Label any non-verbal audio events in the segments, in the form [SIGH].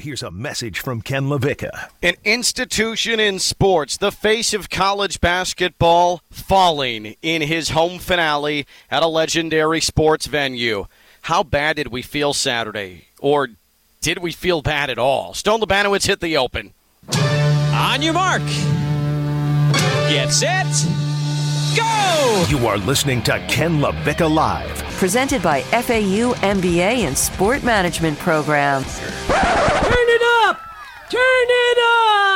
Here's a message from Ken LaVicka. An institution in sports, the face of college basketball, falling in his home finale at a legendary sports venue. How bad did we feel Saturday? Or did we feel bad at all? Stone Labanowitz hit the open. On your mark. Get set. Go! You are listening to Ken LaVicka Live. Presented by FAU MBA and Sport Management Program. Turn it up! Turn it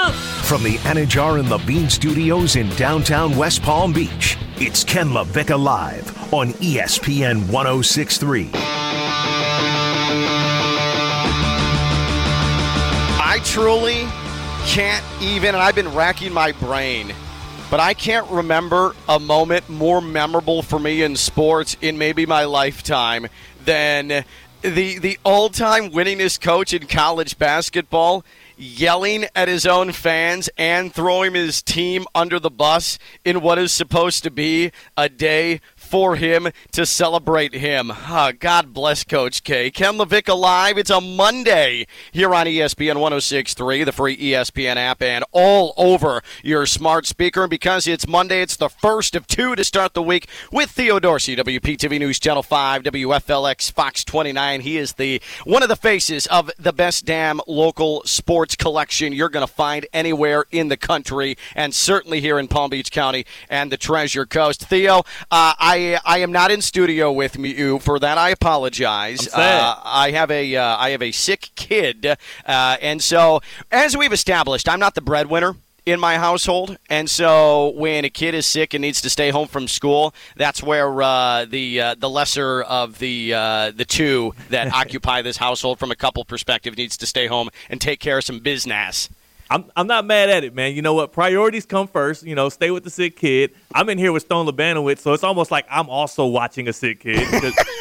up! From the Anidjar and Levine Studios in downtown West Palm Beach, it's Ken LaVicka Live on ESPN 1063. I truly can't even, and I've been racking my brain, but I can't remember a moment more memorable for me in sports in maybe my lifetime than the the all-time winningest coach in college basketball yelling at his own fans and throwing his team under the bus in what is supposed to be a day for him to celebrate him. Ah, God bless Coach K. Ken LaVicka Live. It's a Monday here on ESPN 1063, the free ESPN app, and all over your smart speaker. And because it's Monday, it's the first of two to start the week with Theo Dorsey, WPTV News Channel 5, WFLX Fox 29. He is the one of the faces of the best damn local sports collection you're going to find anywhere in the country, and certainly here in Palm Beach County and the Treasure Coast. Theo, uh, I I am not in studio with me, you for that. I apologize. Uh, I have a uh, I have a sick kid, uh, and so as we've established, I'm not the breadwinner in my household, and so when a kid is sick and needs to stay home from school, that's where uh, the uh, the lesser of the uh, the two that [LAUGHS] occupy this household from a couple perspective needs to stay home and take care of some business. I'm, I'm not mad at it, man. You know what? Priorities come first. You know, stay with the sick kid. I'm in here with Stone Labanowitz, so it's almost like I'm also watching a sick kid.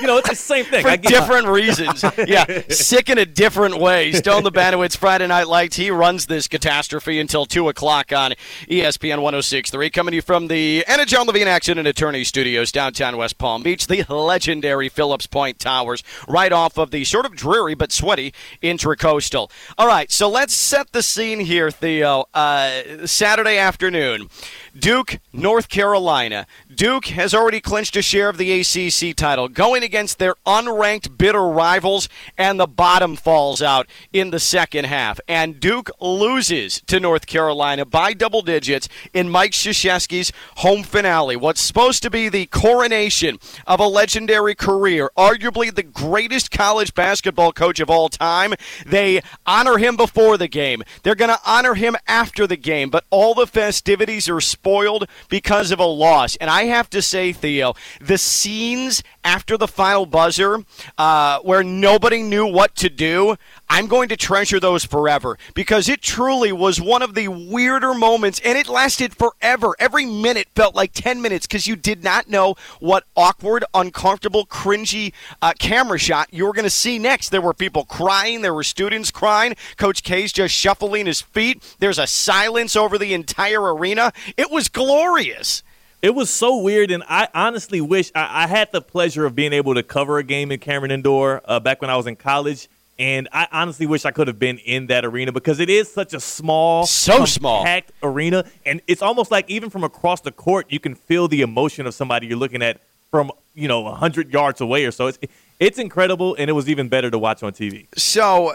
You know, it's the same thing. for different reasons. Yeah, sick in a different way. Stone Labanowitz, Friday Night Lights. He runs this catastrophe until 2 o'clock on ESPN 1063. Coming to you from the Anidjar Levine Action and Attorney Studios, downtown West Palm Beach, the legendary Phillips Point Towers, right off of the sort of dreary but sweaty Intracoastal. All right, so let's set the scene here, Theo. Uh, Saturday afternoon. Duke, North Carolina. Duke has already clinched a share of the ACC title, going against their unranked bitter rivals, and the bottom falls out in the second half. And Duke loses to North Carolina by double digits in Mike Krzyzewski's home finale. What's supposed to be the coronation of a legendary career, arguably the greatest college basketball coach of all time. They honor him before the game. They're going to honor him after the game, but all the festivities are spoiled because of a loss. And I have to say, Theo, the scenes after the final buzzer uh, where nobody knew what to do, I'm going to treasure those forever because it truly was one of the weirder moments, and it lasted forever. Every minute felt like 10 minutes because you did not know what awkward, uncomfortable, cringy uh, camera shot you were going to see next. There were people crying, there were students crying. Coach K's just shuffling his feet. There's a silence over the entire arena. It was glorious. It was so weird, and I honestly wish I, I had the pleasure of being able to cover a game in Cameron Indoor uh, back when I was in college. And I honestly wish I could have been in that arena because it is such a small, So small. compact arena, and it's almost like even from across the court, you can feel the emotion of somebody you're looking at from you know hundred yards away or so. It's it's incredible, and it was even better to watch on TV. So,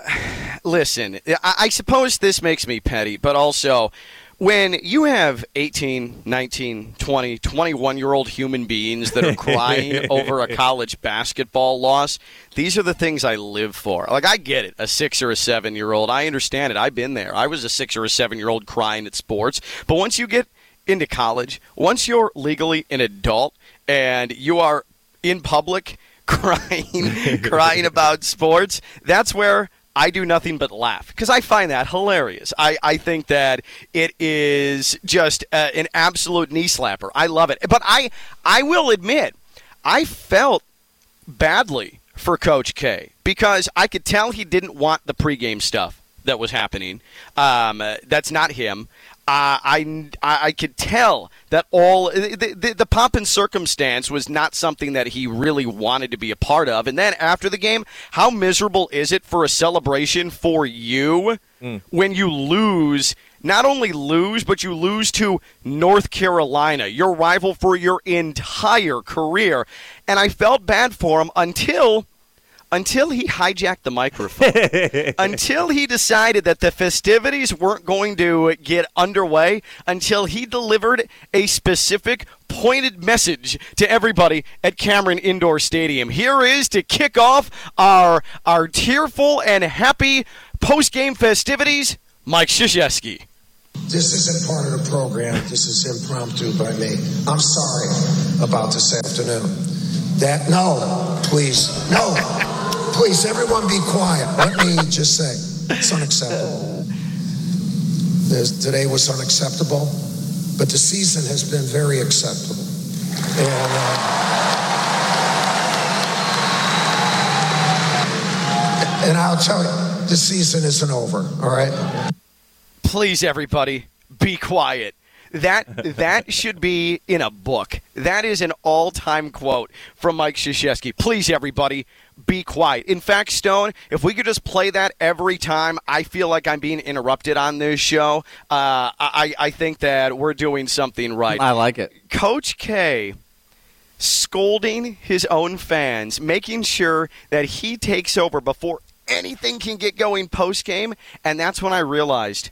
listen, I, I suppose this makes me petty, but also when you have 18, 19, 20, 21 year old human beings that are [LAUGHS] crying over a college basketball loss, these are the things I live for. Like, I get it, a six or a seven year old. I understand it. I've been there. I was a six or a seven year old crying at sports. But once you get into college, once you're legally an adult and you are in public [LAUGHS] crying, crying about sports, that's where I do nothing but laugh because I find that hilarious. I, I think that it is just uh, an absolute knee slapper. I love it. But I I will admit, I felt badly for Coach K because I could tell he didn't want the pregame stuff that was happening. Um, uh, that's not him. Uh, I, I I could tell that all the, the, the pomp and circumstance was not something that he really wanted to be a part of. And then after the game, how miserable is it for a celebration for you when you lose? Not only lose, but you lose to North Carolina, your rival for your entire career. And I felt bad for him until until he hijacked the microphone, [LAUGHS] until he decided that the festivities weren't going to get underway, until he delivered a specific pointed message to everybody at Cameron Indoor Stadium. Here is to kick off our our tearful and happy post-game festivities, Mike Krzyzewski. This isn't part of the program. This is impromptu by me. I'm sorry about this afternoon. That, no, please, no. Please, everyone be quiet. Let me just say, it's unacceptable. This, today was unacceptable, but the season has been very acceptable. And, uh, and I'll tell you, the season isn't over, all right? please everybody be quiet that that should be in a book that is an all-time quote from mike Krzyzewski. please everybody be quiet in fact stone if we could just play that every time i feel like i'm being interrupted on this show uh, I, I think that we're doing something right I like it. Coach K scolding his own fans, making sure that he takes over before anything can get going post game. And that's when I realized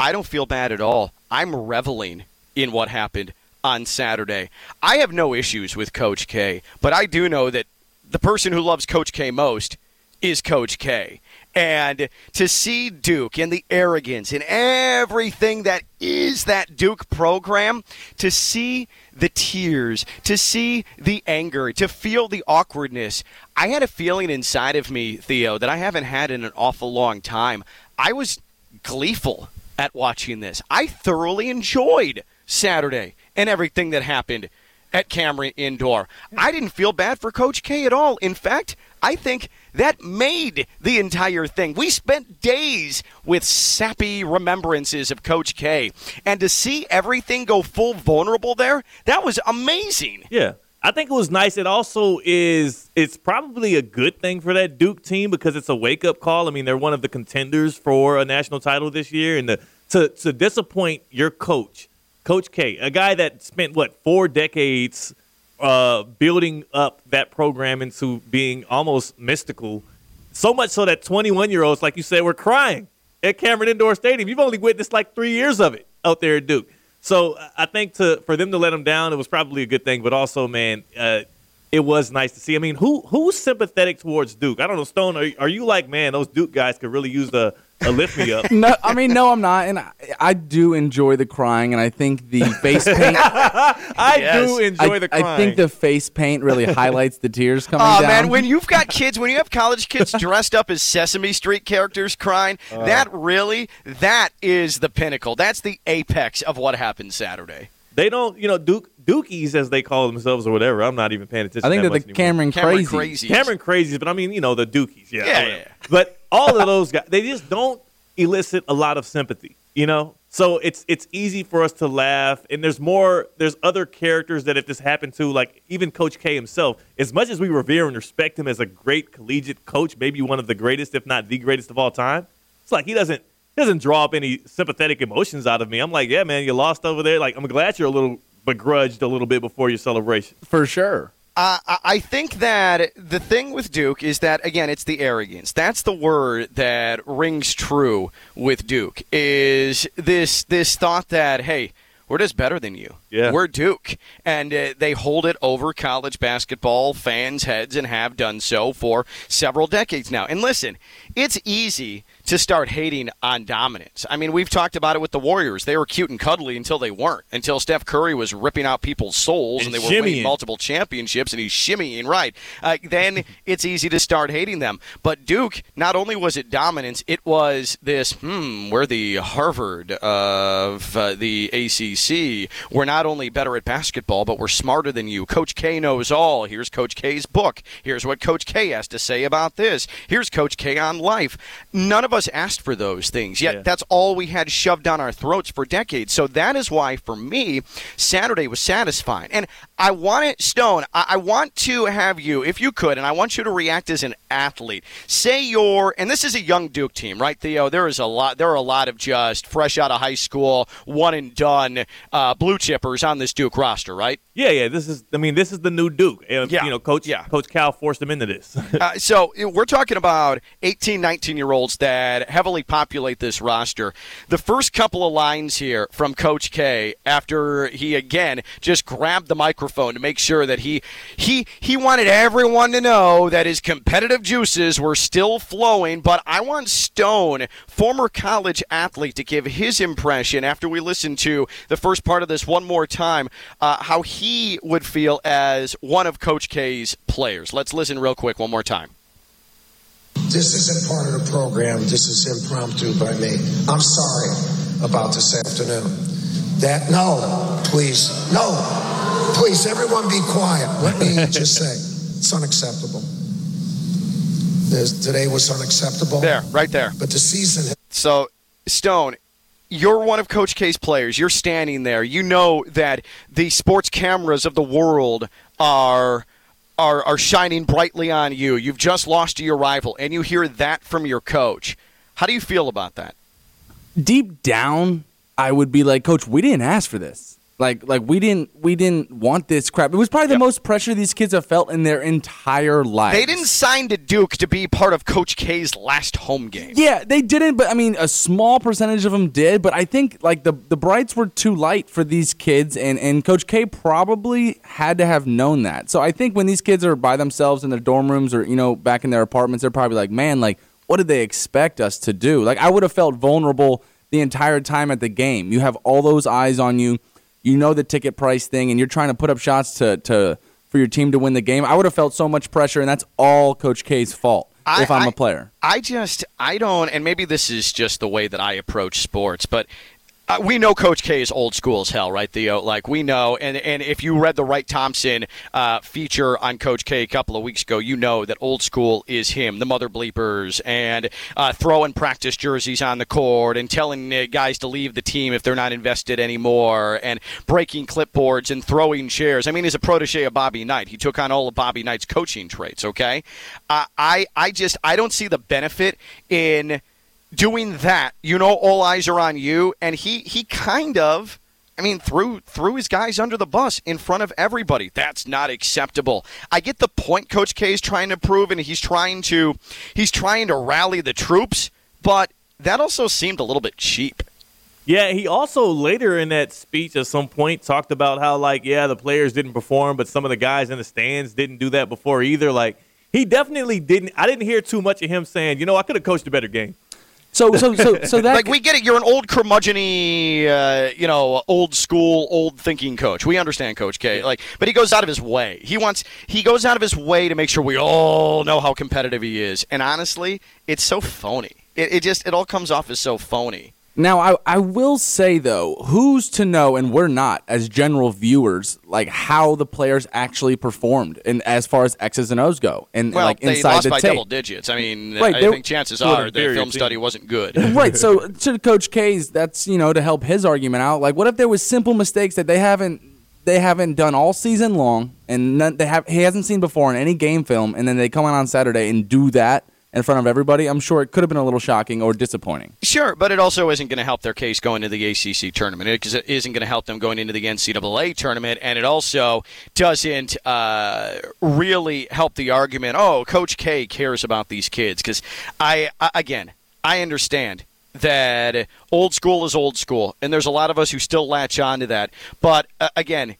I don't feel bad at all. I'm reveling in what happened on Saturday. I have no issues with Coach K, but I do know that the person who loves Coach K most is Coach K. And to see Duke and the arrogance and everything that is that Duke program, to see the tears, to see the anger, to feel the awkwardness, I had a feeling inside of me, Theo, that I haven't had in an awful long time. I was gleeful at watching this. I thoroughly enjoyed Saturday and everything that happened at Cameron Indoor. I didn't feel bad for Coach K at all. In fact, I think that made the entire thing. We spent days with sappy remembrances of Coach K, and to see everything go full vulnerable there, that was amazing. Yeah. I think it was nice. It also is it's probably a good thing for that Duke team because it's a wake up call. I mean, they're one of the contenders for a national title this year and the, to to disappoint your coach, Coach K, a guy that spent what, 4 decades uh, building up that program into being almost mystical. So much so that 21 year olds, like you said, were crying at Cameron Indoor Stadium. You've only witnessed like three years of it out there at Duke. So I think to for them to let him down, it was probably a good thing. But also, man, uh, it was nice to see. I mean, who who's sympathetic towards Duke? I don't know, Stone. Are, are you like, man, those Duke guys could really use the a lift me up? No, I mean, no, I'm not, and I, I do enjoy the crying, and I think the face [LAUGHS] paint. I Yes. do enjoy I, the crying. I think the face paint really highlights the tears coming Oh down. man, when you've got kids, when you have college kids [LAUGHS] dressed up as Sesame Street characters crying, uh. that really that is the pinnacle. That's the apex of what happened Saturday. they don't, you know, Duke Dukies as they call themselves or whatever. I'm not even paying attention. I think that they're much the anymore. Cameron, Cameron crazy. crazy. Cameron crazies, but I mean, you know, the Dukies. Yeah. Yeah, yeah. But all of those guys, they just don't elicit a lot of sympathy, you know? So it's it's easy for us to laugh. And there's more, there's other characters that if this happened to, like even Coach K himself, as much as we revere and respect him as a great collegiate coach, maybe one of the greatest, if not the greatest of all time, it's like he doesn't. He doesn't draw up any sympathetic emotions out of me. I'm like, yeah, man, you lost over there. Like, I'm glad you're a little begrudged a little bit before your celebration. for sure. Uh, I I think that the thing with Duke is that again, it's the arrogance. That's the word that rings true with Duke. Is this this thought that hey, we're just better than you. Yeah. we're Duke, and uh, they hold it over college basketball fans' heads and have done so for several decades now. And listen, it's easy to start hating on dominance. I mean, we've talked about it with the Warriors. They were cute and cuddly until they weren't. Until Steph Curry was ripping out people's souls and, And they were winning multiple championships and he's shimmying right. Uh, then [LAUGHS] it's easy to start hating them. But Duke, not only was it dominance, it was this. Hmm, we're the Harvard of uh, the ACC. We're not not only better at basketball, but we're smarter than you. Coach K knows all. Here's Coach K's book. Here's what Coach K has to say about this. Here's Coach K on life. None of us asked for those things, yet Yeah. that's all we had shoved down our throats for decades. So that is why, for me, Saturday was satisfying. And I want it, Stone, I, I want to have you, if you could, and I want you to react as an athlete. Say you're, and this is a young Duke team, right, Theo? There is a lot, there are a lot of just fresh out of high school, one and done uh, blue chippers on this Duke roster, right? Yeah, yeah. This is. I mean, this is the new Duke. Uh, Yeah, You know, Coach. yeah. Coach Cal forced him into this. [LAUGHS] Uh, so we're talking about 18, 19 year olds that heavily populate this roster. The first couple of lines here from Coach K after he again just grabbed the microphone to make sure that he he he wanted everyone to know that his competitive juices were still flowing. But I want Stone, former college athlete, to give his impression after we listen to the first part of this one more time, uh, how he would feel as one of Coach K's players. Let's listen real quick one more time. This isn't part of the program. This is impromptu by me. I'm sorry about this afternoon. That, no, please, no. Please, everyone be quiet. Let me [LAUGHS] just say, it's unacceptable. This, today was unacceptable. There, right there. But the season So, Stone, you're one of Coach K's players. You're standing there. You know that the sports cameras of the world are are are shining brightly on you. You've just lost to your rival, and you hear that from your coach. How do you feel about that? deep down, I would be like, Coach, we didn't ask for this. Like, like we didn't, we didn't want this crap. It was probably the most pressure these kids have felt in their entire life. They didn't sign to Duke to be part of Coach K's last home game. Yeah, they didn't, but I mean, a small percentage of them did. But I think like the the brights were too light for these kids, and and Coach K probably had to have known that. So I think when these kids are by themselves in their dorm rooms or you know back in their apartments, they're probably like, man, like what did they expect us to do? Like I would have felt vulnerable the entire time at the game. You have all those eyes on you. You know the ticket price thing, and you're trying to put up shots to to for your team to win the game. I would have felt so much pressure, and that's all Coach K's fault I- if I'm I- a player. I just I don't, and maybe this is just the way that I approach sports, but. Uh, we know Coach K is old school as hell, right, Theo? Like we know, and and if you read the Wright Thompson uh, feature on Coach K a couple of weeks ago, you know that old school is him, the mother bleepers, and uh, throwing practice jerseys on the court, and telling uh, guys to leave the team if they're not invested anymore, and breaking clipboards and throwing chairs. I mean, he's a protege of Bobby Knight. He took on all of Bobby Knight's coaching traits. Okay, uh, I I just I don't see the benefit in doing that, you know, all eyes are on you, and he he kind of. I mean, threw threw his guys under the bus in front of everybody. That's not acceptable. I get the point Coach K is trying to prove, and he's trying to he's trying to rally the troops, but that also seemed a little bit cheap. Yeah, he also later in that speech at some point talked about how like yeah the players didn't perform, but some of the guys in the stands didn't do that before either. Like he definitely didn't. I didn't hear too much of him saying, you know, I could have coached a better game. So so so so that Like we get it. You're an old curmudgeony, uh, you know, old school, old thinking coach. We understand Coach K. Like, but he goes out of his way. He wants. He goes out of his way to make sure we all know how competitive he is. And honestly, it's so phony. It, it just it all comes off as so phony. Now, I, I will say though, who's to know, and we're not as general viewers, like how the players actually performed, and as far as X's and O's go, and Well, like they inside lost the by tape. double digits. I mean, Right, I think chances are the inferior film team. study wasn't good. [LAUGHS] right. So to Coach K's, that's you know to help his argument out. Like, what if there was simple mistakes that they haven't they haven't done all season long, and none, they have he hasn't seen before in any game film, and then they come out on Saturday and do that in front of everybody. I'm sure it could have been a little shocking or disappointing. Sure, but it also isn't going to help their case going to the ACC tournament because it isn't going to help them going into the NCAA tournament, and it also doesn't uh, really help the argument. Oh, Coach K cares about these kids because I, I again I understand that old school is old school, and there's a lot of us who still latch on to that. But uh, again,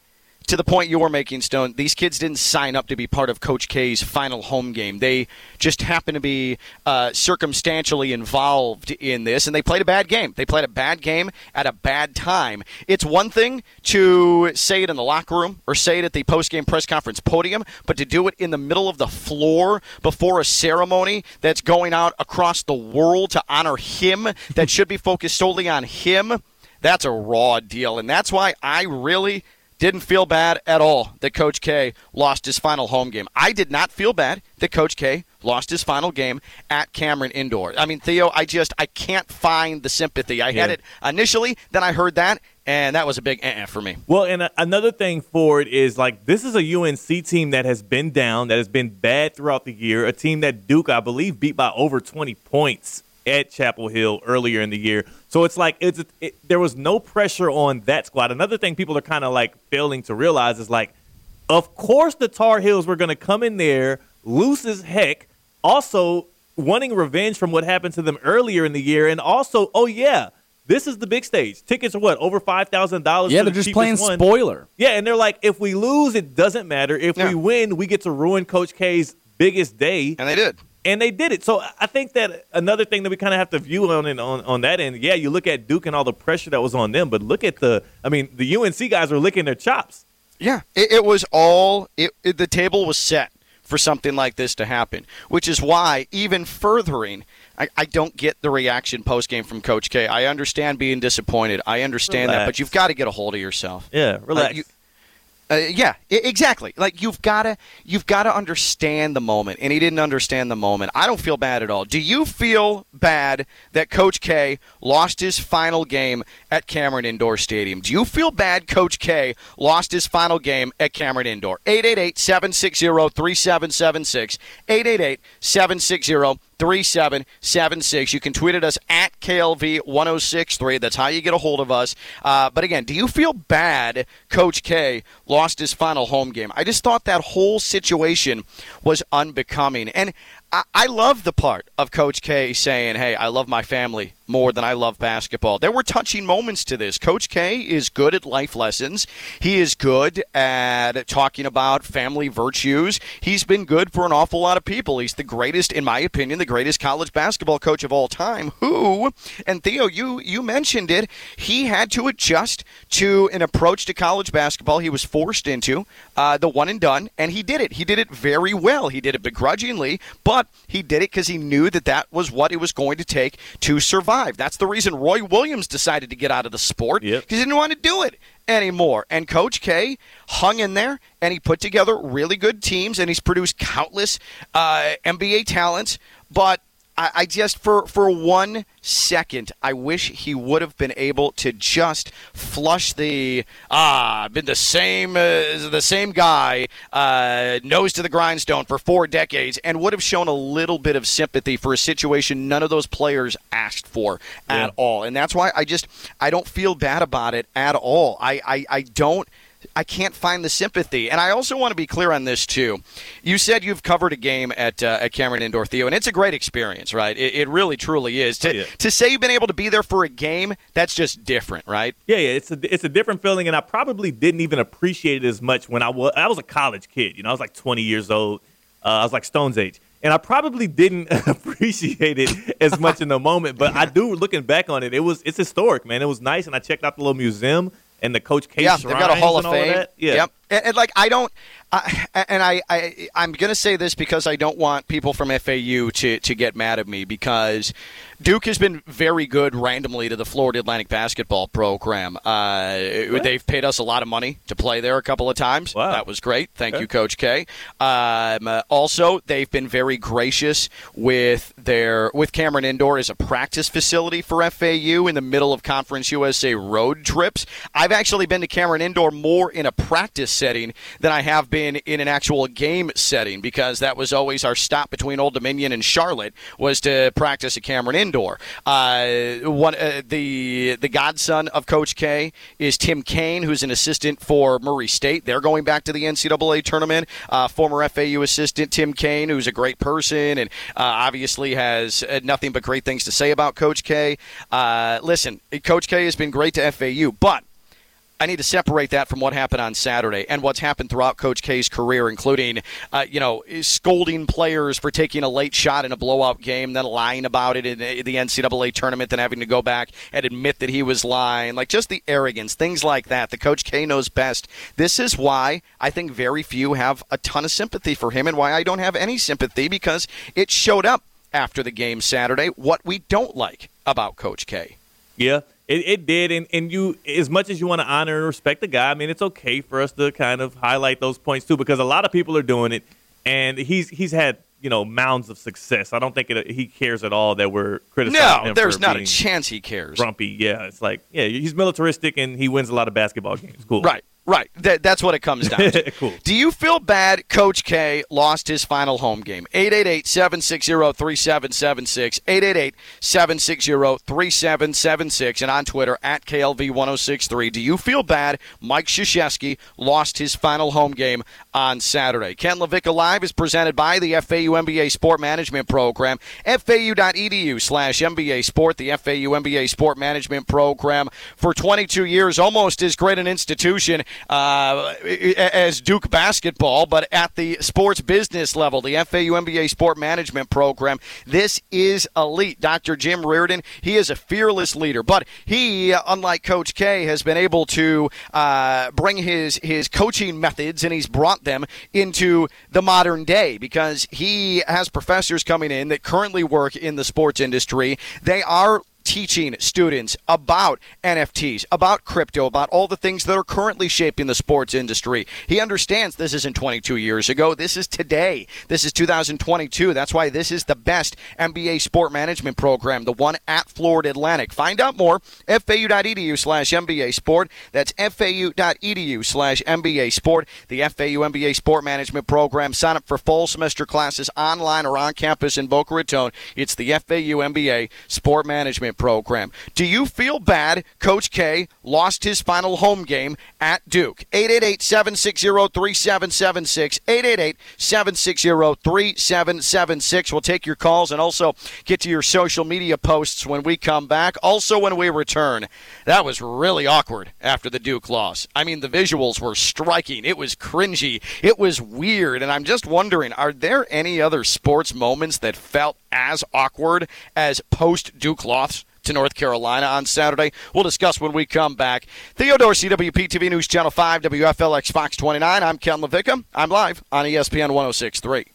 to the point you're making, Stone, these kids didn't sign up to be part of Coach K's final home game. They just happen to be uh, circumstantially involved in this, and they played a bad game. They played a bad game at a bad time. It's one thing to say it in the locker room or say it at the post-game press conference podium, but to do it in the middle of the floor before a ceremony that's going out across the world to honor him, that should be focused solely on him That's a raw deal, and that's why I really didn't feel bad at all that Coach K lost his final home game. I did not feel bad that Coach K lost his final game at Cameron Indoor. I mean, Theo, I just I can't find the sympathy. I Yeah. had it initially, then I heard that, and that was a big eh for me. Well, and a- another thing for it is like this is a UNC team that has been down, that has been bad throughout the year. A team that Duke, I believe, beat by over 20 points at Chapel Hill earlier in the year. So it's like it's it, there was no pressure on that squad. Another thing people are kind of like failing to realize is like, of course the Tar Heels were going to come in there loose as heck, also wanting revenge from what happened to them earlier in the year, and also, oh yeah. This is the big stage. Tickets are what over five thousand dollars. Yeah, they're just playing spoiler. Yeah, and they're like, if we lose, it doesn't matter. If Yeah. we win, we get to ruin Coach K's biggest day, And they did. And they did it. So I think that another thing that we kind of have to view on it on on that end. Yeah, you look at Duke and all the pressure that was on them, but look at the. I mean, the UNC guys are licking their chops. Yeah, it, it was all it, it, the table was set for something like this to happen, which is why even furthering, I, I don't get the reaction post game from Coach K. I understand being disappointed. I understand that, but you've got to get a hold of yourself. Yeah, relax. you- Uh, yeah, I- exactly. Like you've got to you've got to understand the moment, and he didn't understand the moment. I don't feel bad at all. Do you feel bad that Coach K lost his final game at Cameron Indoor Stadium? Do you feel bad Coach K lost his final game at Cameron Indoor? 888-760-3776. 888-760-3776. You can tweet at us at KLV1063. That's how you get a hold of us. Uh, but again, do you feel bad Coach K lost his final home game? I just thought that whole situation was unbecoming. And I, love the part of Coach K saying, hey, I love my family more than I love basketball. There were touching moments to this. Coach K is good at life lessons. He is good at talking about family virtues. He's been good for an awful lot of people. He's the greatest, in my opinion, the greatest college basketball coach of all time. Who, and Theo, you you mentioned it. He had to adjust to an approach to college basketball he was forced into, uh, the one and done, and he did it. He did it very well. He did it begrudgingly, but he did it because he knew that that was what it was going to take to survive. That's the reason Roy Williams decided to get out of the sport because Yep. he didn't want to do it anymore. And Coach K hung in there and he put together really good teams and he's produced countless uh, NBA talents. But I, I just for for one second, I wish he would have been able to just flush the ah been the same uh, the same guy uh, nose to the grindstone for four decades and would have shown a little bit of sympathy for a situation none of those players asked for at all. And that's why I just I don't feel bad about it at all. I I, I don't. I can't find the sympathy, and I also want to be clear on this too. You said you've covered a game at uh, at Cameron Indoor, Theo, and it's a great experience, right? It, it really, truly is. To Oh, yeah. to say you've been able to be there for a game, that's just different, right? Yeah, yeah, it's a it's a different feeling, and I probably didn't even appreciate it as much when I was I was a college kid. You know, I was like 20 years old. Uh, I was like Stone's age, and I probably didn't [LAUGHS] appreciate it as much in the moment. But I do, looking back on it, it was it's historic, man. It was nice, and I checked out the little museum and the Coach K. yeah, they've got a Hall of Fame. Yeah, Yep. And, and, like I don't, I, and I, I I'm gonna say this because I don't want people from FAU to to get mad at me because Duke has been very good randomly to the Florida Atlantic basketball program. Uh, they've paid us a lot of money to play there a couple of times. Wow. That was great. Thank Okay. you, Coach K. Um, uh, also, they've been very gracious with their with Cameron Indoor as a practice facility for FAU in the middle of Conference USA road trips. I've actually been to Cameron Indoor more in a practice setting than I have been in an actual game setting because that was always our stop between Old Dominion and Charlotte was to practice at Cameron Indoor. Uh, one uh, the the godson of Coach K is Tim Kane, who's an assistant for Murray State. They're going back to the NCAA tournament. Uh, former FAU assistant Tim Kane, who's a great person and uh, obviously has uh, nothing but great things to say about Coach K. Uh, listen, Coach K has been great to FAU, but I need to separate that from what happened on Saturday and what's happened throughout Coach K's career, including, uh, you know, scolding players for taking a late shot in a blowout game, then lying about it in the NCAA tournament, then having to go back and admit that he was lying. Like just the arrogance, things like that. The Coach K knows best. This is why I think very few have a ton of sympathy for him and why I don't have any sympathy because it showed up after the game Saturday what we don't like about Coach K. Yeah, It, it did, and, and you, as much as you want to honor and respect the guy, I mean, it's okay for us to kind of highlight those points too, because a lot of people are doing it, and he's he's had you know mounds of success. I don't think it, he cares at all that we're criticizing No, him. there's not a chance he cares. Grumpy, yeah. It's like, yeah, he's militaristic and he wins a lot of basketball games. Cool, Right, right. That, that's what it comes down to. [LAUGHS] cool. Do you feel bad Coach K lost his final home game? 888-760-3776, 888-760-3776, and on Twitter, at KLV1063. Do you feel bad Mike Krzyzewski lost his final home game on Saturday? Ken LaVicka Live is presented by the FAU MBA Sport Management Program, fau.edu slash MBA Sport, the FAU MBA Sport Management Program. For 22 years, almost as great an institution uh, as Duke basketball, but at the sports business level, the FAU MBA Sport Management Program. This is elite. Dr. Jim Reardon, he is a fearless leader, but he, unlike Coach K, has been able to uh, bring his his coaching methods and he's brought them into the modern day because he has professors coming in that currently work in the sports industry. They are teaching students about NFTs, about crypto, about all the things that are currently shaping the sports industry. He understands this isn't 22 years ago. This is today. This is 2022. That's why this is the best MBA sport management program, the one at Florida Atlantic. Find out more, fau.edu slash MBA sport. That's fau.edu slash MBA sport. The FAU MBA sport management program. Sign up for full semester classes online or on campus in Boca Raton. It's the FAU MBA sport management program. Do you feel bad Coach K lost his final home game at Duke? 888-760-3776. 888-760-3776. We'll take your calls and also get to your social media posts when we come back. Also when we return. That was really awkward after the Duke loss. I mean, the visuals were striking. It was cringy. It was weird. And I'm just wondering, are there any other sports moments that felt as awkward as post Duke loss to North Carolina on Saturday. We'll discuss when we come back. Theo Dorsey WPTV News Channel 5, WFLX Fox 29. I'm Ken LaVicka. I'm live on ESPN 1063.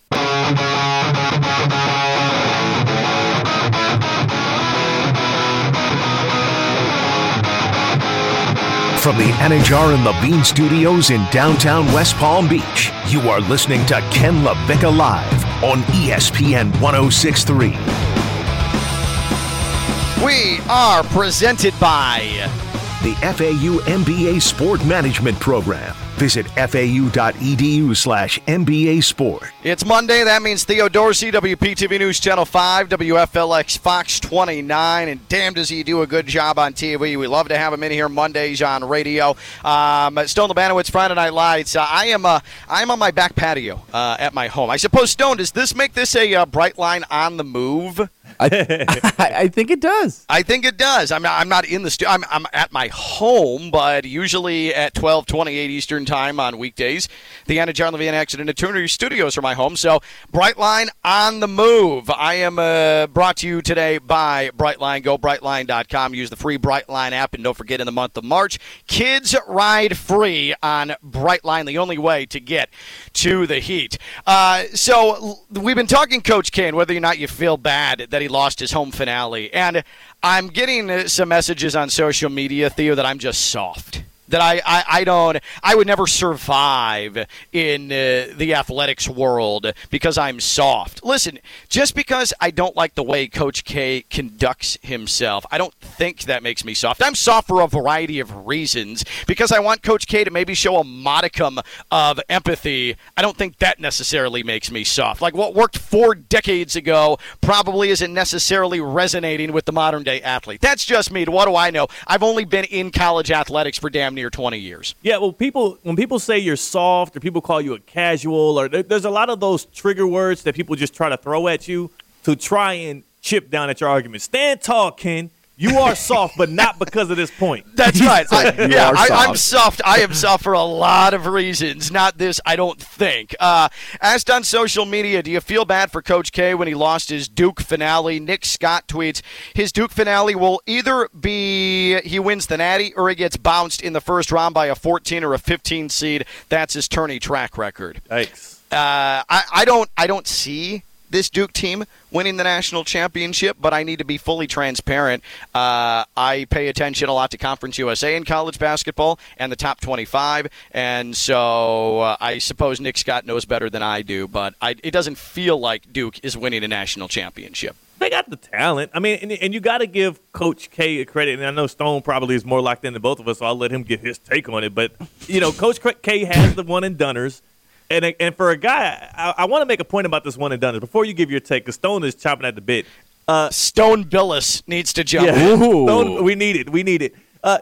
From the Anidjar and Levine Studios in downtown West Palm Beach, you are listening to Ken LaVicka Live on ESPN 1063. We are presented by The FAU MBA Sport Management Program. Visit fau.edu slash MBA Sport. It's Monday. That means Theo Dorsey, WPTV News Channel 5, WFLX Fox 29. And damn, does he do a good job on TV. We love to have him in here Mondays on radio. Um, Stone Labanowitz, Friday Night Lights. Uh, I am uh, I am on my back patio uh, at my home. I suppose, Stone, does this make this a uh, Brightline on the move? I, [LAUGHS] I think it does. I think it does. I'm not, I'm not in the studio. I'm, I'm at my home, but usually at 12:28 Eastern Time on weekdays, the Anidjar Levine Accident Attorney Studios are my home. So Brightline on the move. I am uh, brought to you today by Brightline. Go brightline.com. Use the free Brightline app, and don't forget in the month of March, kids ride free on Brightline. The only way to get to the heat. Uh, so we've been talking Coach Kane, whether or not you feel bad that he lost his home finale, and I'm getting some messages on social media, Theo, that I'm just soft. That I, I, I don't I would never survive in uh, the athletics world because I'm soft. Listen, just because I don't like the way Coach K conducts himself, I don't think that makes me soft. I'm soft for a variety of reasons because I want Coach K to maybe show a modicum of empathy. I don't think that necessarily makes me soft. Like what worked four decades ago probably isn't necessarily resonating with the modern day athlete. That's just me. What do I know? I've only been in college athletics for damn near 20 years. Yeah, well, people when people say you're soft or people call you a casual, or there, there's a lot of those trigger words that people just try to throw at you to try and chip down at your argument. Stand tall, Ken. You are soft, but not because of this point. That's right. I, You yeah, are I, I'm soft. soft. I am soft for a lot of reasons. Not this, I don't think. Uh, asked on social media, do you feel bad for Coach K when he lost his Duke finale? Nick Scott tweets, his Duke finale will either be he wins the Natty or he gets bounced in the first round by a 14 or a 15 seed. That's his tourney track record. Yikes. Uh, I, I don't I don't see this Duke team winning the national championship, but I need to be fully transparent. Uh, I pay attention a lot to Conference USA in college basketball and the top 25, and so uh, I suppose Nick Scott knows better than I do, but I, it doesn't feel like Duke is winning a national championship. They got the talent. I mean, and, and you got to give Coach K a credit. And I know Stone probably is more locked in than both of us, so I'll let him get his take on it. But you know, Coach K has the one and dunners. And, and for a guy, I, I want to make a point about this one and done. Before you give your take, because Stone is chopping at the bit. Uh, Stone Billis needs to jump. Yeah, Stone, we need it. We need it. Uh,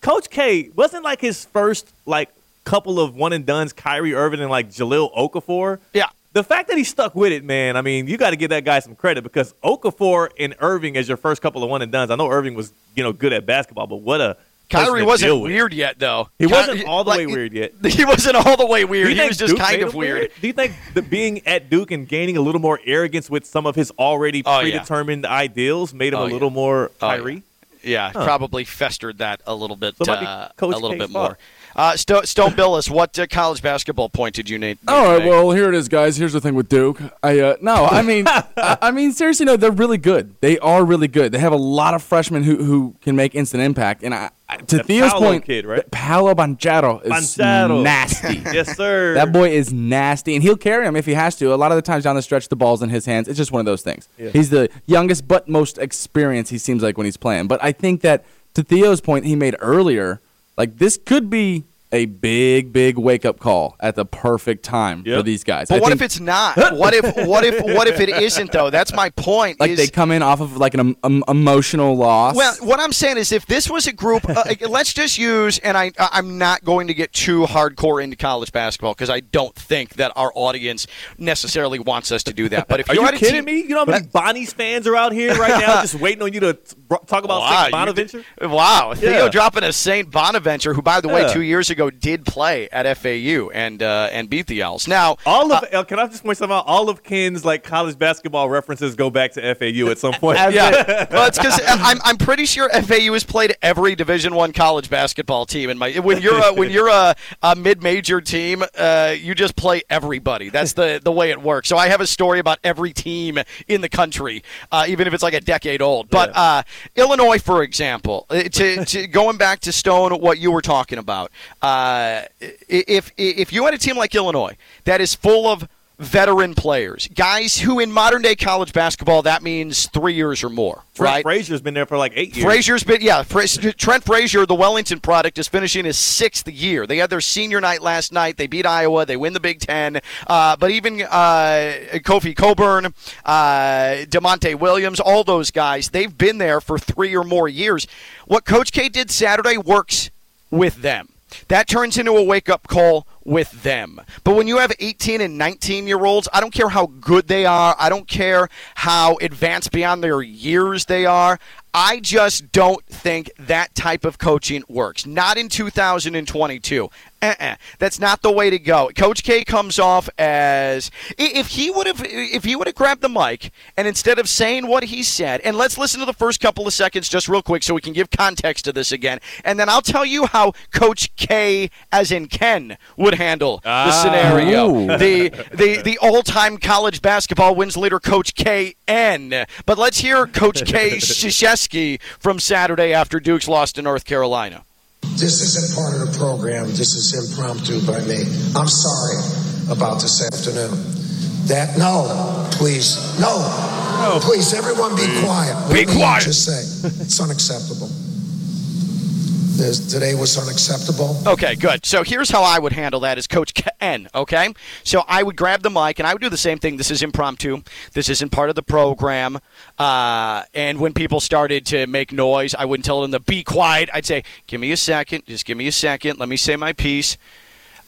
Coach K wasn't like his first like couple of one and duns, Kyrie Irving and like Jahlil Okafor. Yeah. The fact that he stuck with it, man, I mean, you got to give that guy some credit because Okafor and Irving as your first couple of one and duns. I know Irving was, you know, good at basketball, but what a Kyrie wasn't weird yet, though. He Ky- wasn't all the like, way weird yet. [LAUGHS] He wasn't all the way weird. He was just Duke kind of weird. weird. Do you think the being at Duke and gaining a little more arrogance with some of his already oh, predetermined yeah. ideals made him oh, a little yeah. more Kyrie? Oh, yeah, yeah huh. probably festered that a little bit. Uh, a little bit more. Uh, St- Stone Billis, what uh, college basketball point did you name? All right, well here it is, guys. Here's the thing with Duke. I uh, no, I [LAUGHS] mean, I, I, mean seriously, no, they're really good. They are really good. They have a lot of freshmen who who can make instant impact. And I, to the Theo's Paolo point, kid, right? Paolo Banchero is Banchero. nasty. [LAUGHS] yes, sir. That boy is nasty, and he'll carry him if he has to. A lot of the times down the stretch, the ball's in his hands. It's just one of those things. Yeah. He's the youngest but most experienced. He seems like when he's playing. But I think that to Theo's point he made earlier, like this could be a big, big wake up call at the perfect time yep. for these guys. But I what think, if it's not? what if what if what if it isn't though? That's my point. Like is, they come in off of like an um, emotional loss. Well, what I'm saying is, if this was a group, uh, let's just use, and I I'm not going to get too hardcore into college basketball because I don't think that our audience necessarily wants us to do that. But if are you, you kidding team, me? You know how many Bonnie's fans are out here right now [LAUGHS] just waiting on you to talk about wow, St. Bonaventure? wow, Theo dropping a St. Bonaventure, who by the way, two years ago did play at FAU and uh, and beat the Owls. Now, all of uh, can I just point something out? All of Ken's like college basketball references go back to FAU at some point. yeah, [LAUGHS] well, it's because I'm, I'm pretty sure FAU has played every Division One college basketball team. And my when you're a, when you're a, a mid major team, uh, you just play everybody. That's the the way it works. So I have a story about every team in the country, uh, even if it's like a decade old. But yeah. Illinois, for example, uh, to, to going back to Stone, what you were talking about. Uh, if if you had a team like Illinois that is full of veteran players, guys who in modern day college basketball that means three years or more. Trent right? Frazier's been there for like eight years. Frazier's been yeah. Trent Frazier, the Wellington product, is finishing his sixth year. They had their senior night last night. They beat Iowa. They win the Big Ten. Uh, but even uh, Kofi Cockburn, uh, Da'Monte Williams, all those guys, they've been there for three or more years. What Coach K did Saturday works with them. That turns into a wake up call with them. But when you have 18 and 19 year olds, I don't care how good they are, I don't care how advanced beyond their years they are. I just don't think that type of coaching works. Not in 2022. Uh-uh. That's not the way to go. Coach K comes off as if he would have if he would have grabbed the mic and instead of saying what he said, and let's listen to the first couple of seconds just real quick so we can give context to this again, and then I'll tell you how Coach K, as in Ken, would handle the ah. scenario. the the the all time college basketball wins leader, Coach K N. But let's hear Coach K [LAUGHS] From Saturday after Duke's lost to North Carolina. This isn't part of the program. This is impromptu by me. I'm sorry about this afternoon. That no, please, no, no. please, everyone, be quiet. Be quiet. Just say it's unacceptable. [LAUGHS] Today was unacceptable. Okay, good. So here's how I would handle that as Coach Ken, okay? So I would grab the mic and I would do the same thing. This is impromptu. This isn't part of the program. Uh, and when people started to make noise, I wouldn't tell them to be quiet. I'd say, give me a second. Just give me a second. Let me say my piece.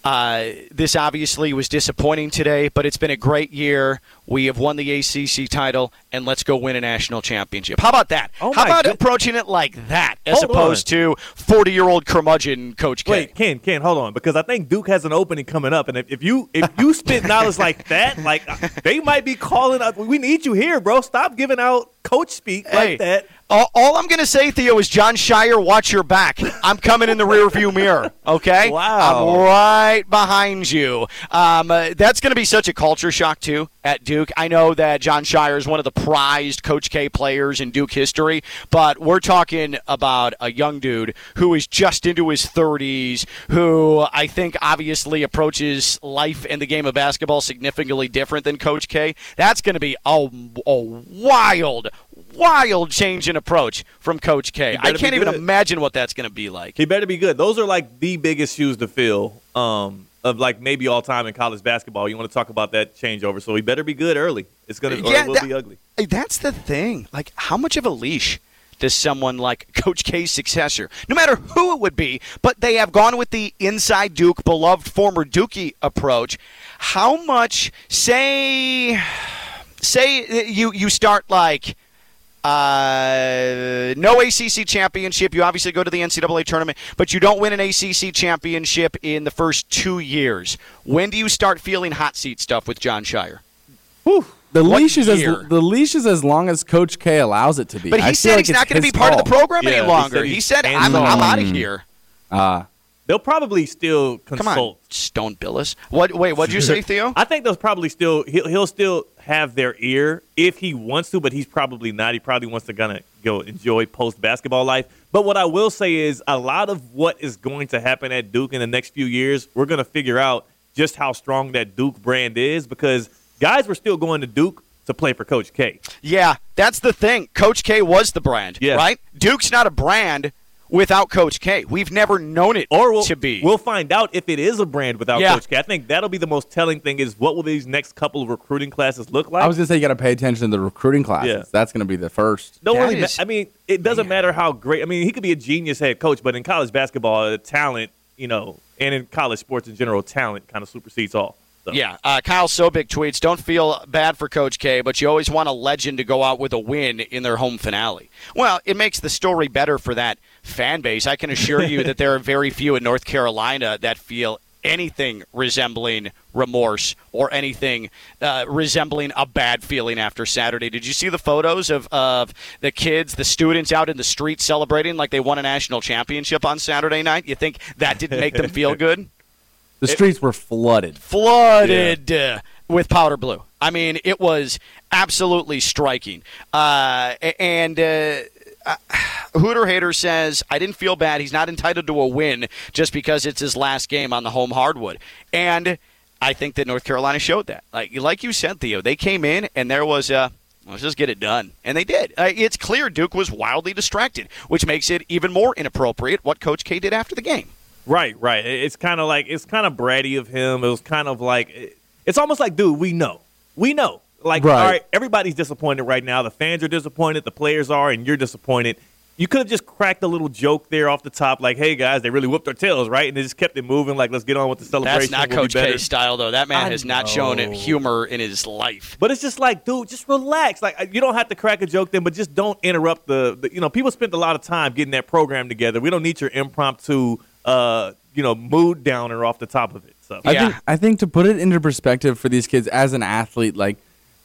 Uh, this obviously was disappointing today, but it's been a great year. We have won the ACC title, and let's go win a national championship. How about that? Oh How about God. approaching it like that, as hold opposed on. to forty-year-old curmudgeon Coach K? Wait, Ken, Ken, hold on, because I think Duke has an opening coming up, and if, if you if you spit knowledge like that, like [LAUGHS] they might be calling out. We need you here, bro. Stop giving out coach speak hey, like that. All, all I'm going to say, Theo, is Jon Scheyer, watch your back. I'm coming in the rearview mirror. Okay. Wow. I'm right behind you. Um, uh, that's going to be such a culture shock too at Duke. I know that Jon Scheyer is one of the prized Coach K players in Duke history, but we're talking about a young dude who is just into his 30s, who I think obviously approaches life and the game of basketball significantly different than Coach K. That's going to be a, a wild, wild change in approach from Coach K. I can't even imagine what that's going to be like. He better be good. Those are like the biggest shoes to fill um, of like maybe all time in college basketball. You want to talk about that changeover, so he better be good early. It's gonna Yeah, it will that- be ugly. That's the thing. Like, how much of a leash does someone like Coach K's successor, no matter who it would be, but they have gone with the inside Duke, beloved former Dookie approach. How much, say, say you you start like. Uh, no ACC championship. You obviously go to the NCAA tournament, but you don't win an ACC championship in the first two years. When do you start feeling hot seat stuff with Jon Scheyer? The What leash is as the leash is as long as Coach K allows it to be. But he I said like he's not going to be his part of the program Yeah, any he longer. said He he's said, "I'm. I'm out of here." Uh, They'll probably still Come consult. on, Stone Billis. What? Wait, what'd you say, [LAUGHS] Theo? I think they'll probably still he'll, he'll still have their ear if he wants to, but he's probably not. He probably wants to of go enjoy post basketball life. But what I will say is a lot of what is going to happen at Duke in the next few years, we're going to figure out just how strong that Duke brand is because guys were still going to Duke to play for Coach K. Yeah, that's the thing. Coach K was the brand, Yeah. right? Duke's not a brand without Coach K. We've never known it Or we'll, to be. we'll find out if it is a brand without Yeah. Coach K. I think that'll be the most telling thing is what will these next couple of recruiting classes look like? I was gonna say you got to pay attention to the recruiting classes. Yeah. That's gonna be the first. Don't That really. ma- I mean, it doesn't matter how great. I mean, he could be a genius head coach, but in college basketball, talent, you know, and in college sports in general, talent kind of supersedes all. So. Yeah, uh, Kyle Sobik tweets, "Don't feel bad for Coach K, but you always want a legend to go out with a win in their home finale." Well, it makes the story better for that fan base. I can assure you that there are very few in North Carolina that feel anything resembling remorse or anything uh, resembling a bad feeling after Saturday. Did you see the photos of, of the kids, the students out in the street celebrating like they won a national championship on Saturday night? You think that didn't make them feel good? [LAUGHS] The streets were flooded. flooded uh, with powder blue. I mean, it was absolutely striking. Uh, and uh, uh, Hooter Hater says, I didn't feel bad. He's not entitled to a win just because it's his last game on the home hardwood. And I think that North Carolina showed that. Like, like you said, Theo, they came in and there was a. Let's just get it done. And they did. Uh, it's clear Duke was wildly distracted, which makes it even more inappropriate what Coach K did after the game. Right, right. It's kind of like it's kind of bratty of him. It was kind of like it's almost like, dude, we know, we know. Like, Right. all right, everybody's disappointed right now. The fans are disappointed, the players are, and you're disappointed. You could have just cracked a little joke there off the top, like, "Hey guys, they really whooped our tails, right?" And they just kept it moving. Like, let's get on with the celebration. That's not We'll Coach better. K's style, though. That man I has not shown know. humor in his life. But it's just like, dude, just relax. Like you don't have to crack a joke then, but just don't interrupt the. the you know, people spent a lot of time getting that program together. We don't need your impromptu, uh, you know, mood downer off the top of it. So I Yeah. think I think to put it into perspective for these kids as an athlete, like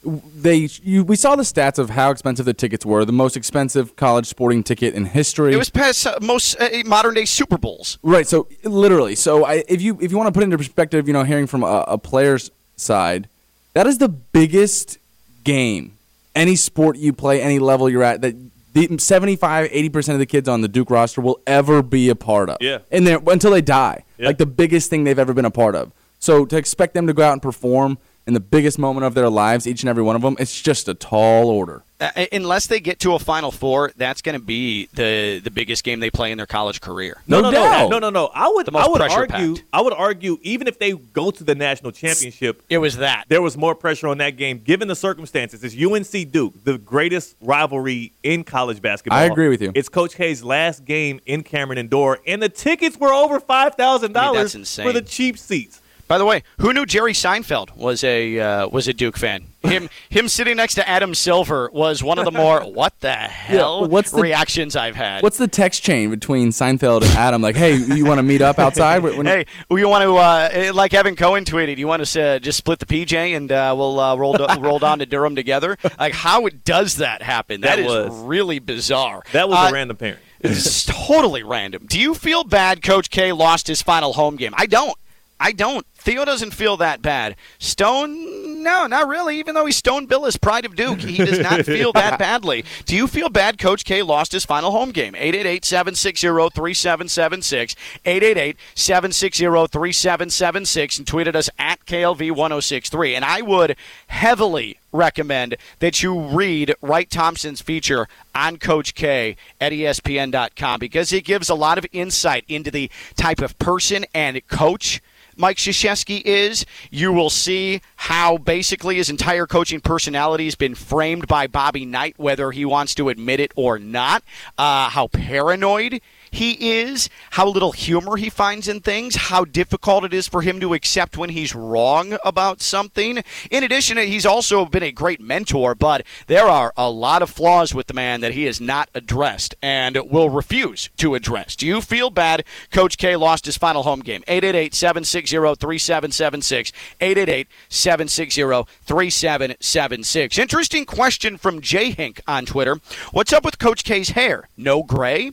they you, we saw the stats of how expensive the tickets were. The most expensive college sporting ticket in history. It was past uh, most uh, modern day Super Bowls. Right. So literally, so I, if you if you want to put it into perspective, you know, hearing from a, a player's side, that is the biggest game any sport you play, any level you're at that. The 75, 80% of the kids on the Duke roster will ever be a part of. Yeah. And they're, until they die. Yeah. Like the biggest thing they've ever been a part of. So to expect them to go out and perform in the biggest moment of their lives, each and every one of them, it's just a tall order. Uh, unless they get to a Final Four, that's going to be the the biggest game they play in their college career. No, No no, doubt. no, no, no. I would, I would argue, packed. I would argue, even if they go to the national championship, It was that. there was more pressure on that game, given the circumstances. It's UNC Duke, the greatest rivalry in college basketball. I agree with you. It's Coach K's last game in Cameron Indoor, and the tickets were over five thousand I mean, dollars that's insane. for the cheap seats. By the way, who knew Jerry Seinfeld was a uh, was a Duke fan? Him [LAUGHS] him sitting next to Adam Silver was one of the more [LAUGHS] what the hell what's the- reactions I've had. What's the text chain between Seinfeld and Adam? Like, hey, you want to meet up outside? Hey, you want to uh, like Evan Cohen tweeted? You want to uh, just split the PJ and uh, we'll uh, roll do- [LAUGHS] roll down to Durham together? Like, how does that happen? That that is was- really bizarre. That was Uh, a random pairing. It's totally random. Do you feel bad Coach K lost his final home game? I don't. I don't. Theo doesn't feel that bad. Stone, no, not really. Even though he's Stone Billis, pride of Duke, he does not [LAUGHS] feel that badly. Do you feel bad Coach K lost his final home game? 888-760-3776, 888-760-3776, and tweeted us at KLV1063. And I would heavily recommend that you read Wright Thompson's feature on Coach K at ESPN.com because it gives a lot of insight into the type of person and coach Mike Krzyzewski is. You will see how basically his entire coaching personality has been framed by Bobby Knight, whether he wants to admit it or not. Uh, how paranoid he is, how little humor he finds in things, how difficult it is for him to accept when he's wrong about something. In addition, he's also been a great mentor, but there are a lot of flaws with the man that he has not addressed and will refuse to address. Do you feel bad Coach K lost his final home game? 888 760 3776. 888 760 3776. Interesting question from Jay Hink on Twitter. What's up with Coach K's hair? No gray?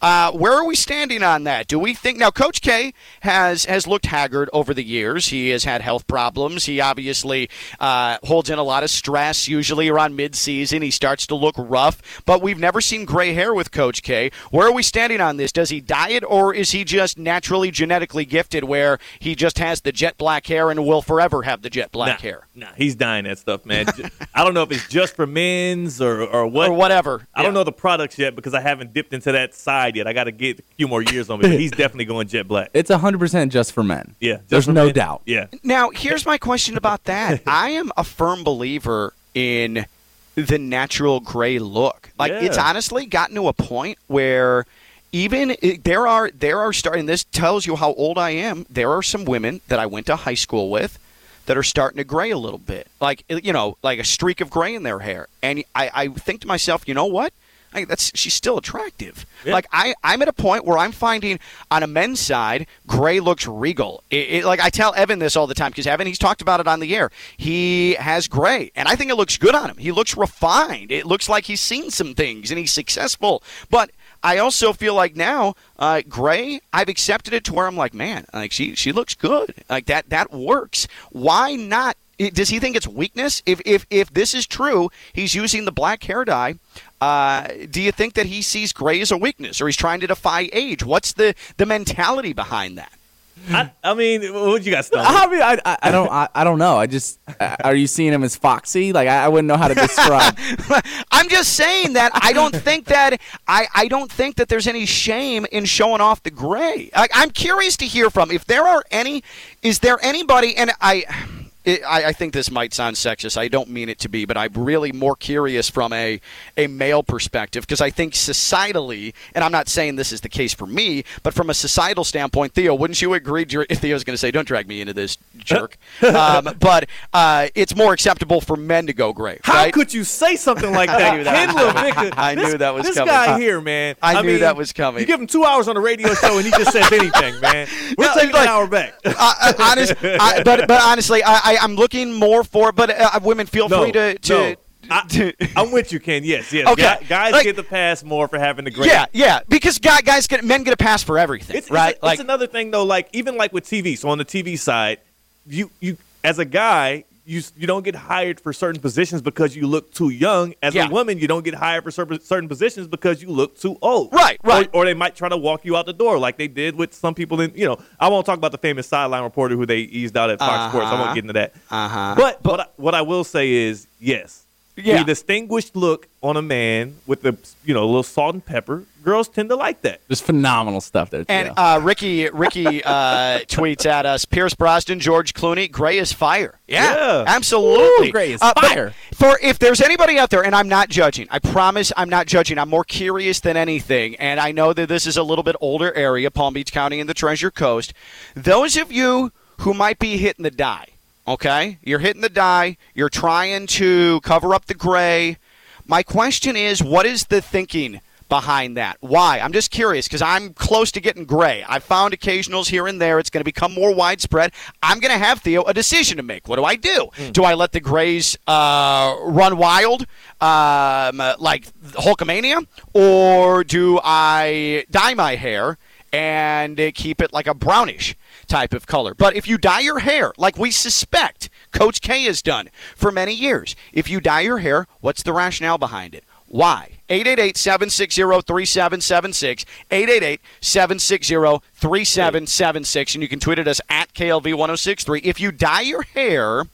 Uh, where are we standing on that? Do we think now? Coach K has has looked haggard over the years. He has had health problems. He obviously uh, holds in a lot of stress. Usually around midseason, he starts to look rough. But we've never seen gray hair with Coach K. Where are we standing on this? Does he dye it, or is he just naturally genetically gifted, where he just has the jet black hair and will forever have the jet black nah, hair? Nah, he's dying that stuff, man. [LAUGHS] I don't know if it's just for men's or or what or whatever. I don't know the products yet because I haven't dipped into that side yet. I got to get a few more years on me. But he's [LAUGHS] definitely going jet black. It's 100% just for men. Yeah, There's no men. doubt. Yeah. Now, here's my question about that. [LAUGHS] I am a firm believer in the natural gray look. Like Yeah. it's honestly gotten to a point where even there are there are starting this tells you how old I am. There are some women that I went to high school with that are starting to gray a little bit. Like you know, like a streak of gray in their hair. And I, I think to myself, you know what? I, that's she's still attractive. Yeah. Like I, I'm at a point where I'm finding on a men's side, gray looks regal. It, it, like I tell Evan this all the time because Evan, he's talked about it on the air. He has gray, and I think it looks good on him. He looks refined. It looks like he's seen some things and he's successful. But I also feel like now, uh, gray, I've accepted it to where I'm like, man, like she she looks good. Like that that works. Why not? I- Does he think it's weakness? If if if this is true, he's using the black hair dye. Uh, do you think that he sees gray as a weakness, or he's trying to defy age? What's the the mentality behind that? I, I mean, what you got, Stone? I mean, I, I, I don't, I, I don't know. I just, uh, are you seeing him as foxy? Like, I, I wouldn't know how to describe. [LAUGHS] I'm just saying that I don't think that I, I don't think that there's any shame in showing off the gray. I, I'm curious to hear from if there are any. Is there anybody? And I. It, I, I think this might sound sexist. I don't mean it to be, but I'm really more curious from a, a male perspective because I think societally, and I'm not saying this is the case for me, but from a societal standpoint, Theo, wouldn't you agree? Theo's going to say, "Don't drag me into this, jerk." [LAUGHS] um, but uh, it's more acceptable for men to go gray. How right? could you say something like that? [LAUGHS] knew that Ken was coming. LaVicka, I this, knew that was this coming. guy I- here, man. I knew mean, that was coming. You give him two hours on a radio show and he just says anything, man. We're No, taking like- an hour back. uh, honest, I, but but honestly, I, I I'm looking more for. But uh, women, feel No, free to. to no. I, [LAUGHS] I'm with you, Ken. Yes, yes. Okay. Guy- Guys Like- get the pass more for having the great. yeah, yeah, because guy, guys get men get a pass for everything, It's, right? It's, it's another thing though. Like even like with TV. So on the TV side, you you as a guy. You, you don't get hired for certain positions because you look too young. As Yeah. a woman, you don't get hired for certain certain positions because you look too old. Right, right. Or, or they might try to walk you out the door like they did with some people in. You know, I won't talk about the famous sideline reporter who they eased out at Fox Sports. I Uh-huh. won't get into that. Uh-huh. But, what I, what I will say is yes. Yeah. The distinguished look on a man with the you know a little salt and pepper. Girls tend to like that. Just phenomenal stuff there. And uh, Ricky Ricky uh, [LAUGHS] tweets at us: Pierce Brosnan, George Clooney, gray as fire. Yeah, Yeah. absolutely. Ooh, gray as Uh, but fire. For if there's anybody out there, and I'm not judging, I promise I'm not judging. I'm more curious than anything, and I know that this is a little bit older area, Palm Beach County and the Treasure Coast. Those of you who might be hitting the die. Okay? You're hitting the die, you're trying to cover up the gray. My question is what is the thinking behind that? Why? I'm just curious because I'm close to getting gray. I've found occasionals here and there. It's going to become more widespread. I'm going to have, Theo, a decision to make. What do I do? Do I let the grays uh, run wild um, like Hulkamania? Or do I dye my hair and keep it like a brownish? type of color. But if you dye your hair, like we suspect Coach K has done for many years, if you dye your hair, what's the rationale behind it? Why? 888 760 3776. 888 760 3776. And you can tweet at us at KLV 1063. If you dye your hair,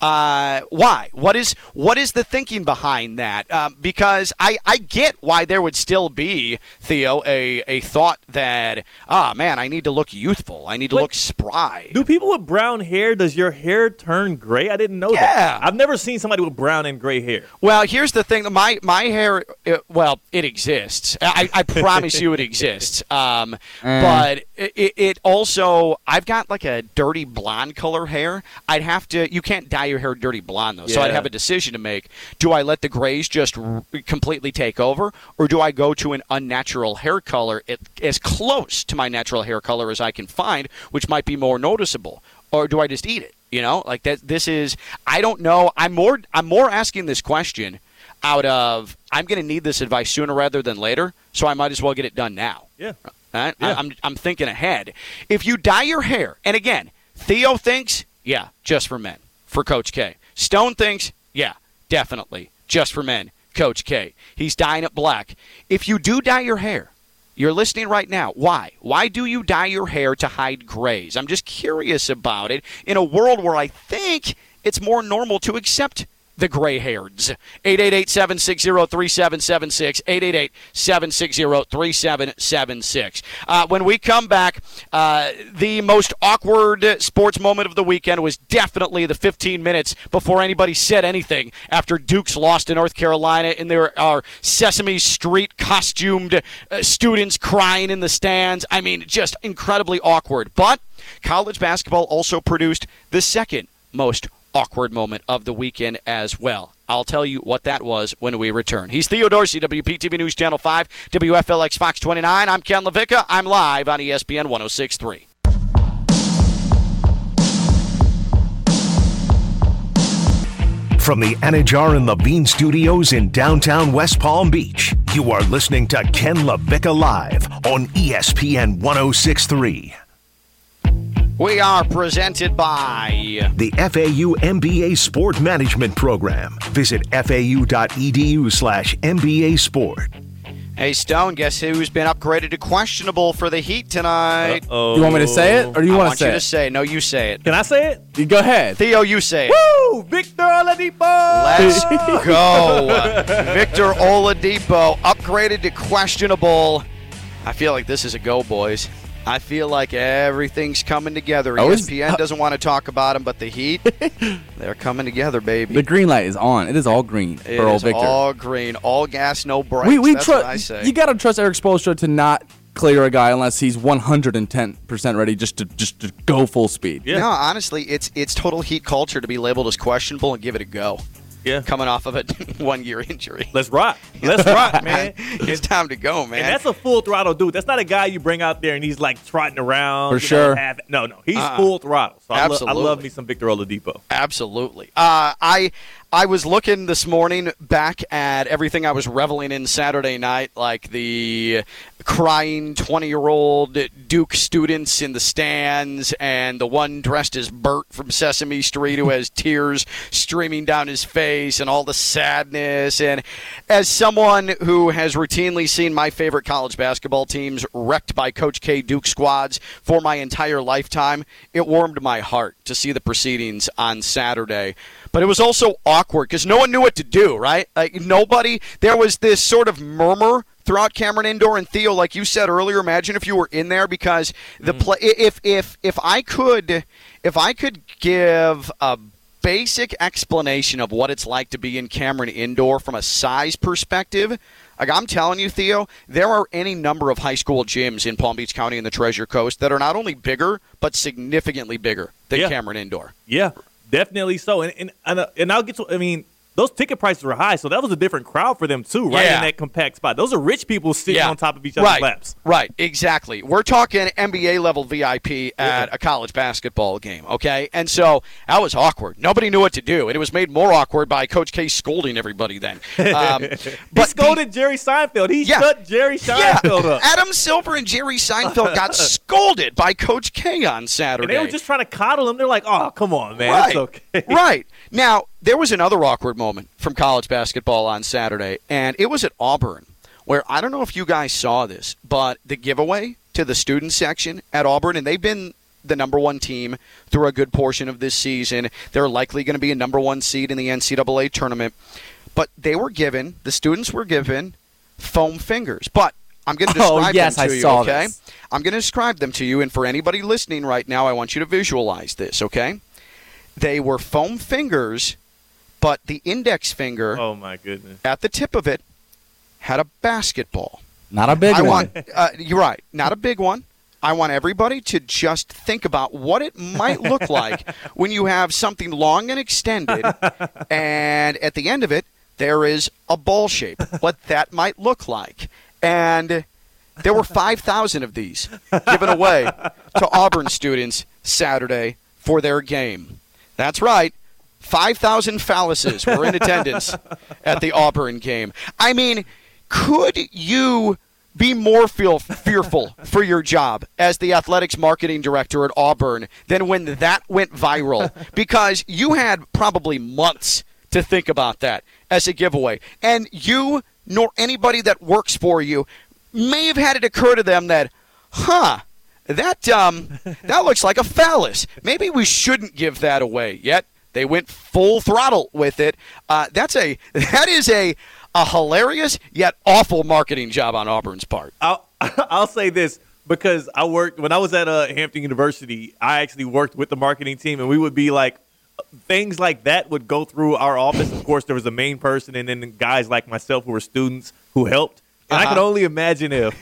uh, why? What is what is the thinking behind that? Um, because I, I get why there would still be Theo a, a thought that ah man I need to look youthful I need to But- look spry. Do people with brown hair, does your hair turn gray? I didn't know Yeah. that. I've never seen somebody with brown and gray hair. Well, here's the thing. My my hair, uh, well, it exists. I, I promise you, it exists. [LAUGHS] Um, but it, it also, I've got like a dirty blonde color hair. I'd have to. You can't dye your hair dirty blonde though. So I'd have a decision to make. Do I let the grays just r- completely take over, or do I go to an unnatural hair color it, as close to my natural hair color as I can find, which might be more noticeable, or do I just eat it? You know, like that. This is. I don't know. I'm more. I'm more asking this question out of I'm going to need this advice sooner rather than later, so I might as well get it done now. Yeah. Right? Yeah. I, I'm I'm thinking ahead. If you dye your hair, and again, Theo thinks, yeah, just for men, for Coach K. Stone thinks, yeah, definitely, just for men, Coach K. He's dyeing it black. If you do dye your hair, you're listening right now. Why? Why do you dye your hair to hide grays? I'm just curious about it in a world where I think it's more normal to accept the gray hairs. 888 760 3776. 888 760 3776. Uh, When we come back, uh, the most awkward sports moment of the weekend was definitely the 15 minutes before anybody said anything after Duke's lost to North Carolina, and there are Sesame Street costumed uh, students crying in the stands. I mean, just incredibly awkward. But college basketball also produced the second most awkward moment of the weekend as well. I'll tell you what that was when we return. He's Theo Dorsey, WPTV News Channel 5, WFLX Fox 29. I'm Ken LaVicka. I'm live on ESPN 1063. From the Anidjar and Levine Studios in downtown West Palm Beach, you are listening to Ken LaVicka Live on ESPN 1063. We are presented by The FAU MBA Sport Management Program. Visit fau.edu slash MBA Sport. Hey Stone. Guess who's been upgraded to questionable for the Heat tonight? Oh. You want me to say it, or do you I want want to say you to it? say. No, you say it. Can I say it? You Go ahead. Theo, you say it. Woo! Victor Oladipo! Let's [LAUGHS] go. Victor Oladipo upgraded to questionable. I feel like this is a go, boys. I feel like everything's coming together. Oh, is- ESPN uh, doesn't want to talk about him, but the Heat, [LAUGHS] they're coming together, baby. The green light is on. It is all green It for old Victor. all green, all gas, no brakes. we we That's what I trust. say. You got to trust Erik Spoelstra to not clear a guy unless he's 110 percent ready just to just to go full speed. Yeah. No, honestly, it's it's total Heat culture to be labeled as questionable and give it a go. Yeah. Coming off of a [LAUGHS] one-year injury, Let's rock. Let's [LAUGHS] rock, man. it's time to go, man. And that's a full throttle dude. That's not a guy you bring out there and he's like trotting around. For you know, sure. half- no, no. He's Uh-uh. full throttle. So I, lo- I love me some Victor Oladipo. Absolutely. Uh, I I was looking this morning back at everything I was reveling in Saturday night, like the crying 20 year old Duke students in the stands, and the one dressed as Bert from Sesame Street who has [LAUGHS] tears streaming down his face, and all the sadness. And as someone who has routinely seen my favorite college basketball teams wrecked by Coach K Duke squads for my entire lifetime, it warmed my heart to see the proceedings on Saturday. But it was also awkward because no one knew what to do, right? Like nobody, there was this sort of murmur throughout Cameron Indoor and Theo, like you said earlier. Imagine if you were in there because the mm-hmm. play. If if if I could, if I could give a basic explanation of what it's like to be in Cameron Indoor from a size perspective, Like I'm telling you, Theo, there are any number of high school gyms in Palm Beach County and the Treasure Coast that are not only bigger but significantly bigger than Yeah. Cameron Indoor. Yeah, definitely so. And and and, uh, and I'll get to. I mean, those ticket prices were high, so that was a different crowd for them too, right? Yeah. In that compact spot, those are rich people sitting on top of each other's right, laps. Right, exactly. We're talking NBA level VIP at a college basketball game, okay? And so that was awkward. Nobody knew what to do, and it was made more awkward by Coach K scolding everybody then. Um, [LAUGHS] He but scolded Jerry Seinfeld. He Yeah. shut Jerry yeah, Seinfeld up. Adam Silver and Jerry Seinfeld got [LAUGHS] scolded by Coach K on And Saturday. they were just trying to coddle him. They're like, "Oh, come on, man, right. it's okay." right. Now, there was another awkward moment from college basketball on Saturday, and it was at Auburn, where I don't know if you guys saw this, but the giveaway to the student section at Auburn, and they've been the number one team through a good portion of this season. They're likely going to be a number one seed in the NCAA tournament. But they were given, the students were given foam fingers. But I'm going [LAUGHS] to Oh, describe yes, them to I you, saw okay? this. I'm going to describe them to you, and for anybody listening right now, I want you to visualize this, okay? They were foam fingers, but the index finger Oh my goodness. at the tip of it had a basketball. Not a big I one. want, uh, you're right, not a big one. I want everybody to just think about what it might look like [LAUGHS] when you have something long and extended, [LAUGHS] and at the end of it, there is a ball shape. What that might look like. And there were 5,000 of these given away to Auburn students Saturday for their game. That's right. 5,000 phalluses were in attendance at the Auburn game. I mean, could you be more feel, fearful for your job as the athletics marketing director at Auburn than when that went viral? Because you had probably months to think about that as a giveaway. And you, nor anybody that works for you, may have had it occur to them that, huh, that um, that looks like a phallus. Maybe we shouldn't give that away. Yet they went full throttle with it. Uh, that's a [LAUGHS] that is a a hilarious yet awful marketing job on Auburn's part. I'll [LAUGHS] I'll say this because I worked when I was at uh, Hampton University. I actually worked with the marketing team, and we would be like things like that would go through our office. Of course, there was a main person, and then guys like myself who were students who helped. And I Uh-huh. could only imagine if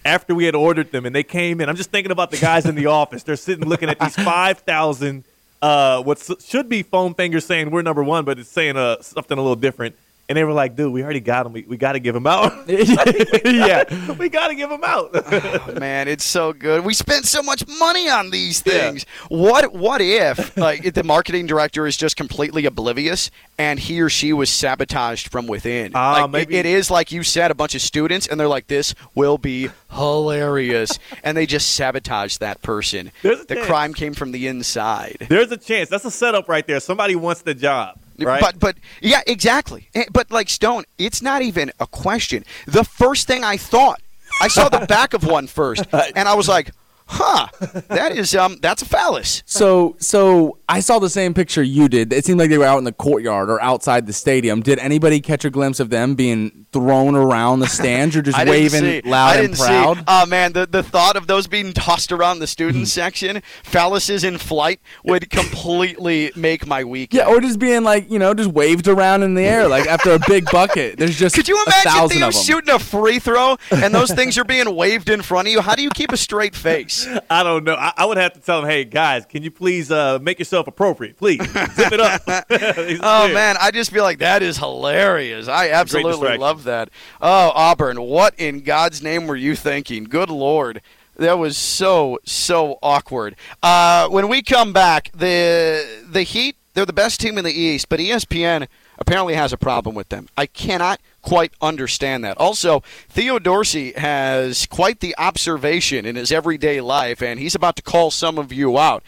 [LAUGHS] after we had ordered them and they came in, I'm just thinking about the guys in the office. They're sitting looking at these five thousand uh, what should be foam fingers saying we're number one, but it's saying uh, something a little different. And they were like, "Dude, we already got them. We, we got to give them out. [LAUGHS] [LAUGHS] yeah. we got to give them out." [LAUGHS] Oh, man, it's so good. We spent so much money on these things. What what if like if the marketing director is just completely oblivious and he or she was sabotaged from within? Ah, Like, it- it is like you said, a bunch of students, and they're like, "This will be hilarious," and they just sabotage that person. There's a The chance. crime came from the inside. There's a chance. That's a setup right there. Somebody wants the job, right? But but yeah, exactly. Eh, But like Stone, it's not even a question. The first thing I thought, I saw the back of one first, [LAUGHS] and I was like, "Huh, that is um, that's a phallus." So, so I saw the same picture you did. It seemed like they were out in the courtyard or outside the stadium. Did anybody catch a glimpse of them being thrown around the stands or [LAUGHS] just waving loud I and proud? See. Oh man, the the thought of those being tossed around the student Hmm. section, phalluses in flight, would completely make my week. Yeah, or just being like, you know, just waved around in the air like after a big bucket. There's just Could you a imagine them. shooting a free throw and those [LAUGHS] things are being waved in front of you? How do you keep a straight face? [LAUGHS] I don't know. I, I would have to tell them, "Hey guys, can you please uh, make yourself appropriate? Please zip it up." [LAUGHS] [LAUGHS] Oh clear. man, I just feel like that is hilarious. I absolutely love that. Oh, Auburn, what in God's name were you thinking? Good lord. That was so so awkward. Uh, when we come back, the the Heat they're the best team in the East, but ESPN apparently has a problem with them. I cannot quite understand that. Also, Theo Dorsey has quite the observation in his everyday life, and he's about to call some of you out.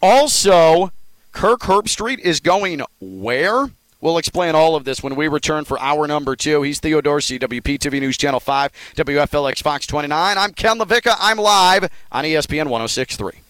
Also, Kirk Herbstreit is going where? We'll explain all of this when we return for hour number two. He's Theo Dorsey, WPTV News Channel 5, WFLX Fox 29. I'm Ken LaVicka. I'm live on ESPN 1063.